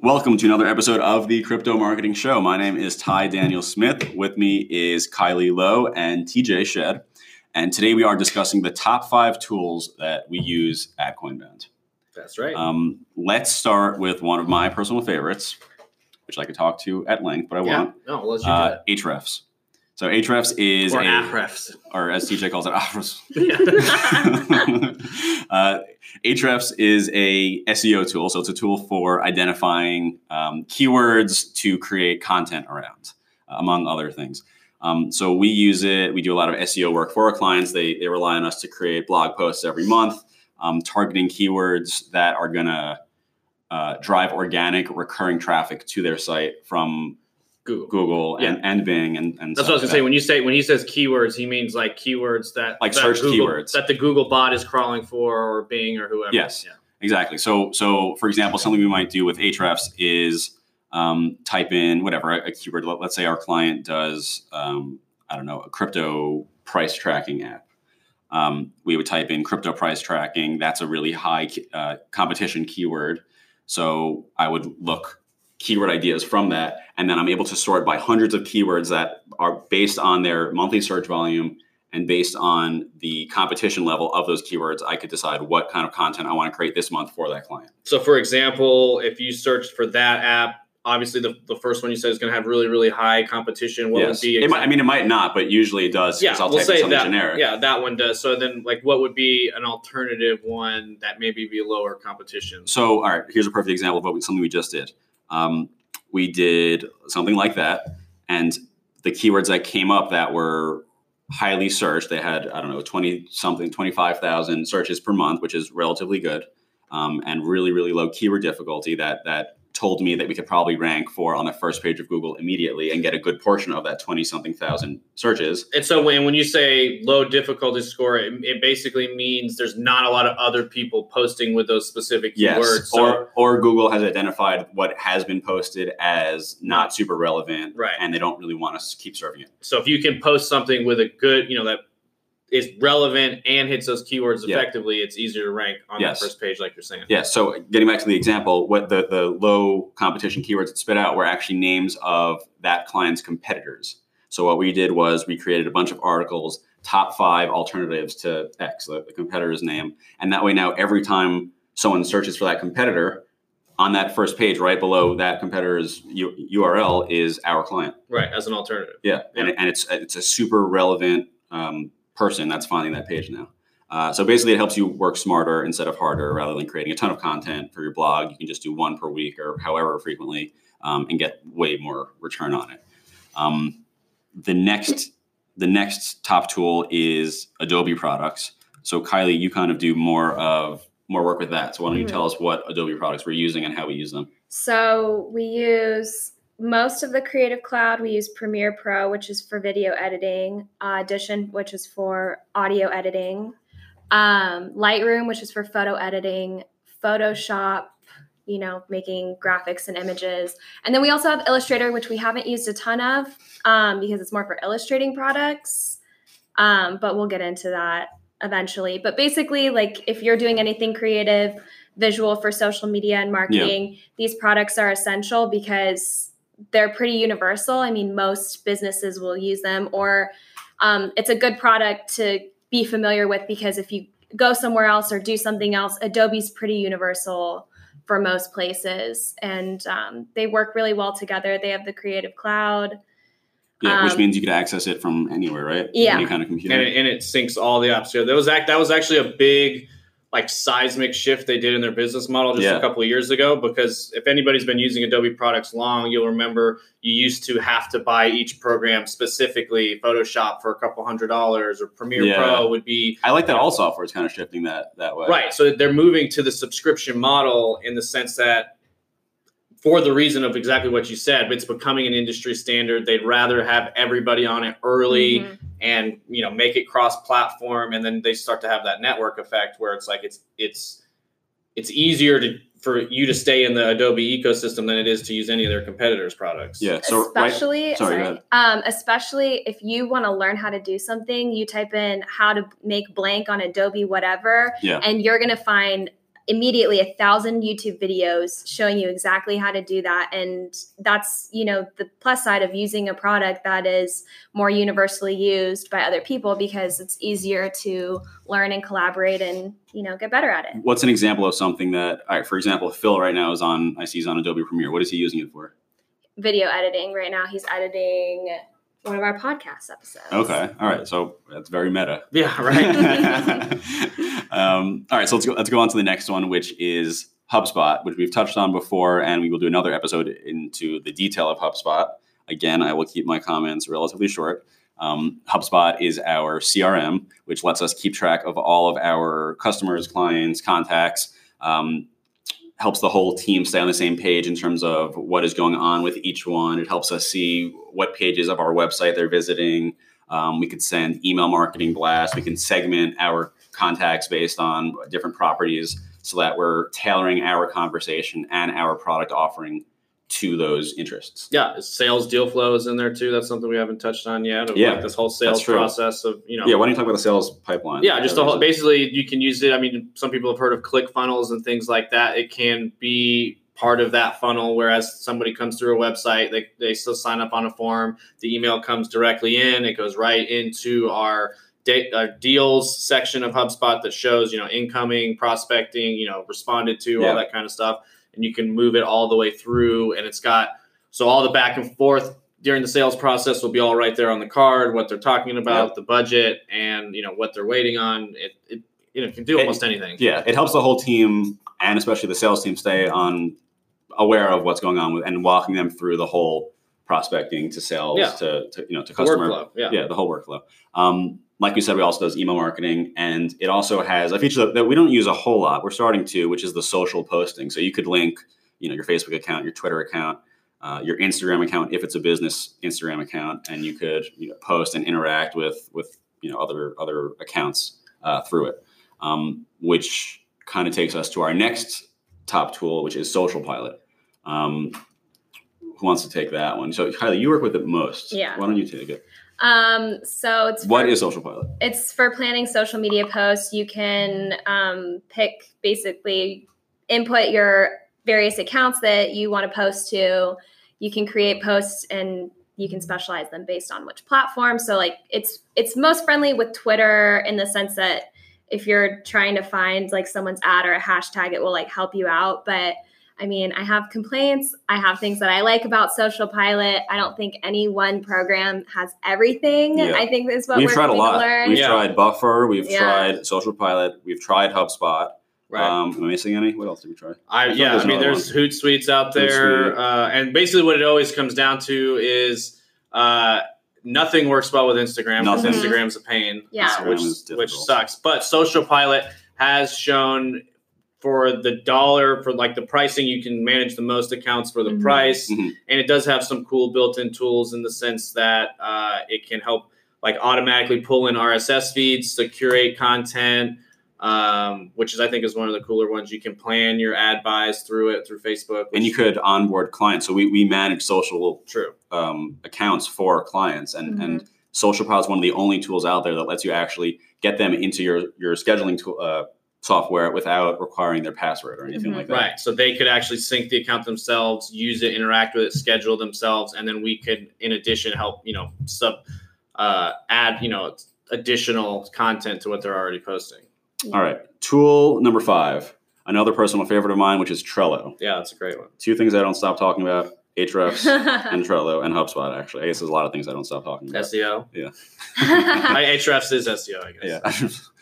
Welcome to another episode of the Crypto Marketing Show. My name is Ty Daniel Smith. With me is Kylie Lowe and TJ Shed. And today we are discussing the top five tools that we use at Coinbound. That's right. Um, let's start with one of my personal favorites, which I could talk to at length, but I yeah. won't. No, let's do Uh, that. Hrefs. So Hrefs is Or a, Ahrefs. or as TJ calls it, Ahrefs. Yeah. uh, Ahrefs is a SEO tool, so it's a tool for identifying um, keywords to create content around, among other things. Um, so we use it. We do a lot of SEO work for our clients. They they rely on us to create blog posts every month, um, targeting keywords that are going to uh, drive organic, recurring traffic to their site from Google. Google and, and Bing and, and That's what I was gonna say. When you say when he says keywords, he means like keywords that Like that search Google, keywords. that the Google bot is crawling for, or Bing, or whoever. Yes. Yeah. Exactly. So, so for example, something we might do with Ahrefs is um, type in whatever a, a keyword. Let, us say our client does, um, I don't know, a crypto price tracking app. Um, we would type in crypto price tracking. That's a really high uh, competition keyword. So I would look keyword ideas from that, and then I'm able to sort by hundreds of keywords that are based on their monthly search volume and based on the competition level of those keywords, I could decide what kind of content I want to create this month for that client. So, for example, if you searched for that app, obviously the, the first one you said is going to have really really high competition. What yes, would be? it might, I mean, it might not, but usually it does. Yeah, I'll we'll say something that. generic. Yeah, that one does. So then, like, what would be an alternative one that maybe be lower competition? So, all right, here's a perfect example of what we, something we just did. Um, we did something like that, and the keywords that came up that were highly searched, they had I don't know twenty something, twenty five thousand searches per month, which is relatively good, um, and really really low keyword difficulty. That that told me that we could probably rank for on the first page of Google immediately and get a good portion of that twenty something thousand searches. And so when, when you say low difficulty score, it, it basically means there's not a lot of other people posting with those specific Yes, keywords. So, or or Google has identified what has been posted as not super relevant, Right. And they don't really want us to keep serving it. so if you can post something with a good, you know, that is relevant and hits those keywords Yeah. effectively, it's easier to rank on Yes. that first page, like you're saying. Yeah. So getting back to the example, what the the low competition keywords it spit out were actually names of that client's competitors. So what we did was we created a bunch of articles, top five alternatives to X, the, the competitor's name, and that way now every time someone searches for that competitor. On that first page, right below that competitor's U- URL is our client. Right, as an alternative. Yeah, and, and it's it's a super relevant um, person that's finding that page now. Uh, so basically, it helps you work smarter instead of harder. Rather than creating a ton of content for your blog, you can just do one per week or however frequently, um, and get way more return on it. Um, the next the next top tool is Adobe products. So Kylie, you kind of do more of more work with that. So why don't you Mhm. tell us what Adobe products we're using and how we use them? So we use most of the Creative Cloud. We use Premiere Pro, which is for video editing, Audition, which is for audio editing, um, Lightroom, which is for photo editing, Photoshop, you know, making graphics and images. And then we also have Illustrator, which we haven't used a ton of um, because it's more for illustrating products. Um, but we'll get into that eventually. But basically, like if you're doing anything creative, visual for social media and marketing, these products are essential because they're pretty universal. I mean, most businesses will use them, or um, it's a good product to be familiar with because if you go somewhere else or do something else, Adobe's pretty universal for most places, and um, they work really well together. They have the Creative Cloud. Yeah, which Um, means you could access it from anywhere, right? Yeah. Any kind of computer. And it, and it syncs all the apps. So that was act that was actually a big like seismic shift they did in their business model just Yeah. a couple of years ago because if anybody's been using Adobe products long, you'll remember you used to have to buy each program specifically. Photoshop for a couple hundred dollars or Premiere Yeah. Pro would be I like that all software is kind of shifting that that way. Right. So they're moving to the subscription model in the sense that for the reason of exactly what you said, it's becoming an industry standard. They'd rather have everybody on it early Mhm. and you know make it cross platform and then they start to have that network effect where it's like it's it's it's easier to for you to stay in the Adobe ecosystem than it is to use any of their competitors' products. Yeah. So right, especially sorry, sorry, um, especially if you want to learn how to do something, you type in how to make blank on Adobe whatever, Yeah. and you're gonna find immediately a thousand YouTube videos showing you exactly how to do that. And that's you know the plus side of using a product that is more universally used by other people because it's easier to learn and collaborate and you know get better at it. What's an example of something that, all right, for example, Phil right now is on, I see he's on Adobe Premiere. What is he using it for? Video editing right now. He's editing one of our podcast episodes. Okay. All right. So that's very meta. Yeah, right. um, all right. So let's go, let's go on to the next one, which is HubSpot, which we've touched on before, and we will do another episode into the detail of HubSpot. Again, I will keep my comments relatively short. Um, HubSpot is our CRM, which lets us keep track of all of our customers, clients, contacts. Um, helps the whole team stay on the same page in terms of what is going on with each one. It helps us see what pages of our website they're visiting. Um, we could send email marketing blasts. We can segment our contacts based on different properties so that we're tailoring our conversation and our product offering to those interests. yeah, sales deal flow is in there too. That's something we haven't touched on yet. Yeah, like this whole sales process of you know. Yeah, why don't you talk about the sales pipeline? Yeah, just the whole, basically you can use it. I mean, some people have heard of click funnels and things like that. It can be part of that funnel. Whereas somebody comes through a website, they, they still sign up on a form. The email comes directly in. It goes right into our, our deals section of HubSpot that shows you know incoming, prospecting, you know responded to, Yeah. all that kind of stuff. And you can move it all the way through, and it's got so all the back and forth during the sales process will be all right there on the card. What they're talking about, the budget, and you know what they're waiting on. It, it you know can do It- almost anything. Yeah, it helps the whole team and especially the sales team stay on aware of what's going on with and walking them through the whole prospecting to sales Yeah. to, to you know to The customer workflow. Yeah. yeah the whole workflow um, like we said we also does email marketing and it also has a feature that, that we don't use a whole lot. We're starting to which is the social posting. So you could link you know your facebook account your twitter account uh, your instagram account if it's a business instagram account and you could you know, post and interact with with you know other other accounts uh, through it um, which kind of takes us to our next top tool which is social pilot. Um, who wants to take that one? So kylie you work with it most. Yeah. why don't you take it Um, so it's what for- is social pilot it's for planning social media posts. You can um, pick basically input your various accounts that you want to post to. You can create posts and you can specialize them based on which platform. So like it's it's most friendly with Twitter in the sense that if you're trying to find like someone's ad or a hashtag, it will like help you out. But I mean, I have complaints. I have things that I like about Social Pilot. I don't think any one program has everything. Yeah. I think this is what we've we're tried a lot to learn. we've Yeah. tried buffer we've Yeah. tried social pilot we've tried hubspot Right. um, am i missing any what else did we try I, thought yeah, there's I mean, another there's Hootsuite's out there, Hootsuite. uh, and basically what it always comes down to is uh, nothing works well with Instagram because Nothing. Instagram's a pain, Yeah. Instagram which is which sucks. But Social Pilot has shown for the dollar for like the pricing, you can manage the most accounts for the Mhm. price, Mhm. and it does have some cool built-in tools in the sense that uh, it can help like automatically pull in RSS feeds to curate content um, which is I think is one of the cooler ones. You can plan your ad buys through it through Facebook, and you could onboard clients so we, we manage social true. um, accounts for clients and Mhm. and social pilot is one of the only tools out there that lets you actually get them into your your scheduling tool uh, software without requiring their password or anything Mhm. like that Right. So they could actually sync the account themselves, use it, interact with it, schedule themselves, and then we could, in addition, help you know sub uh, add you know additional content to what they're already posting. all right tool number five another personal favorite of mine which is trello Yeah, that's a great one. two things i don't stop talking about Ahrefs and Trello and HubSpot. Actually, I guess there's a lot of things I don't stop talking about. SEO. Yeah. My Ahrefs is SEO, I guess. Yeah.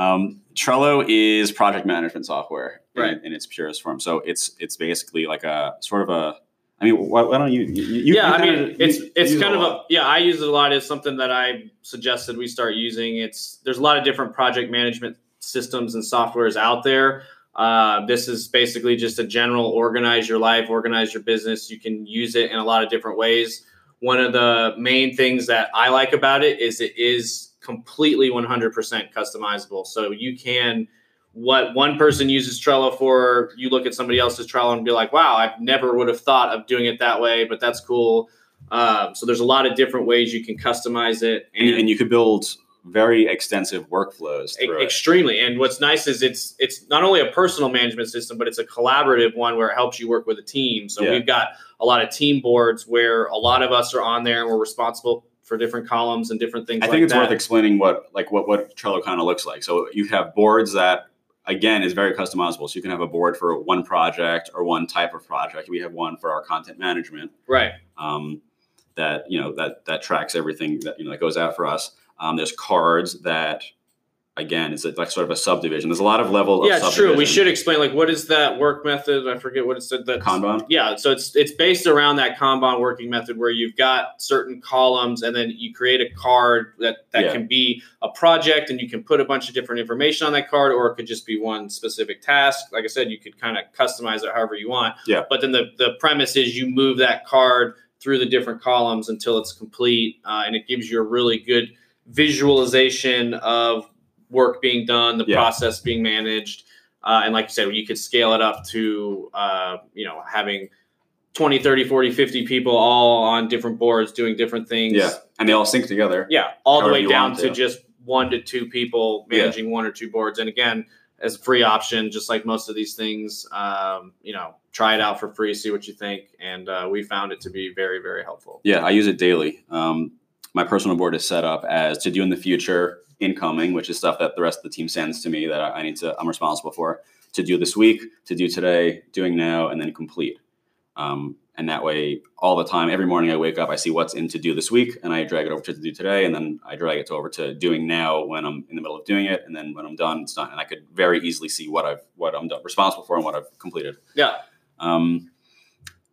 um, Trello is project management software in, Right. in its purest form. So it's it's basically like a sort of a. I mean, why, why don't you? you, you yeah, you I mean, it's it's use kind a of a yeah. I use it a lot. It's something that I suggested we start using. It's there's a lot of different project management systems and softwares out there. Uh, this is basically just a general organize your life, organize your business. You can use it in a lot of different ways. One of the main things that I like about it is it is completely 100% customizable. So you can what one person uses Trello for, you look at somebody else's Trello and be like, wow, I never would have thought of doing it that way, but that's cool. Um, so there's a lot of different ways you can customize it, and, and you could build very extensive workflows. extremely, and what's nice is it's it's not only a personal management system, but it's a collaborative one where it helps you work with a team. So yeah. we've got a lot of team boards where a lot of us are on there and we're responsible for different columns and different things. I think like it's that. worth explaining what like what what Trello kind of looks like. So you have boards that again is very customizable. So you can have a board for one project or one type of project. We have one for our content management, right? Um, that you know that that tracks everything that you know that goes out for us. Um, there's cards that again is it like sort of a subdivision. There's a lot of level. Yeah, it's true. We should explain like what is that work method? I forget what it said. That Kanban. Yeah, so it's it's based around that Kanban working method where you've got certain columns and then you create a card that that yeah. can be a project and you can put a bunch of different information on that card, or it could just be one specific task. Like I said, you could kind of customize it however you want. Yeah. But then the the premise is you move that card through the different columns until it's complete, uh, and it gives you a really good visualization of work being done, the yeah. process being managed. Uh, and like you said, you could scale it up to, uh, you know, having 20, 30, 40, 50 people all on different boards doing different things. Yeah. And they all sync together. Yeah. All the way down to. to. just one to two people managing yeah. one or two boards. And again, as a free option, just like most of these things, um, you know, try it out for free, see what you think. And uh, we found it to be very, very helpful. Yeah. I use it daily. Um, my personal board is set up as to do in the future incoming, which is stuff that the rest of the team sends to me that I need to, I'm responsible for, to do this week, to do today, doing now, and then complete. Um, and that way, all the time, every morning I wake up, I see what's in to do this week, and I drag it over to to do today, and then I drag it over to doing now when I'm in the middle of doing it, and then when I'm done, it's done. And I could very easily see what I've what I'm done, responsible for and what I've completed. Yeah. Um,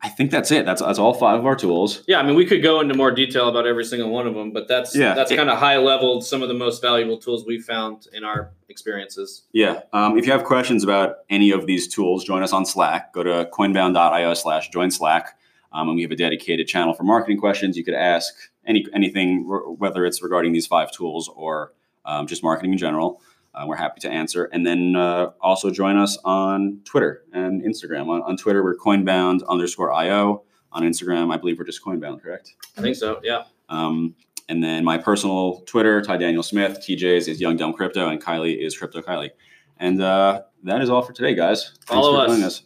I think that's it. That's that's all five of our tools. Yeah, I mean, we could go into more detail about every single one of them, but that's yeah, that's kind of high level. Some of the most valuable tools we found in our experiences. Yeah. Um, if you have questions about any of these tools, join us on Slack. Go to coinbound.io/slash join Slack, um, and we have a dedicated channel for marketing questions. You could ask any anything, whether it's regarding these five tools or um, just marketing in general. Uh, we're happy to answer. And then uh, also join us on Twitter and Instagram. On, on, Twitter, we're coinbound underscore IO. On Instagram, I believe we're just coinbound, correct? I think so, yeah. Um, and then my personal Twitter, Ty Daniel Smith. TJ's is Young Dumb Crypto, and Kylie is Crypto Kylie. And uh, that is all for today, guys. Thanks Follow for us. joining us.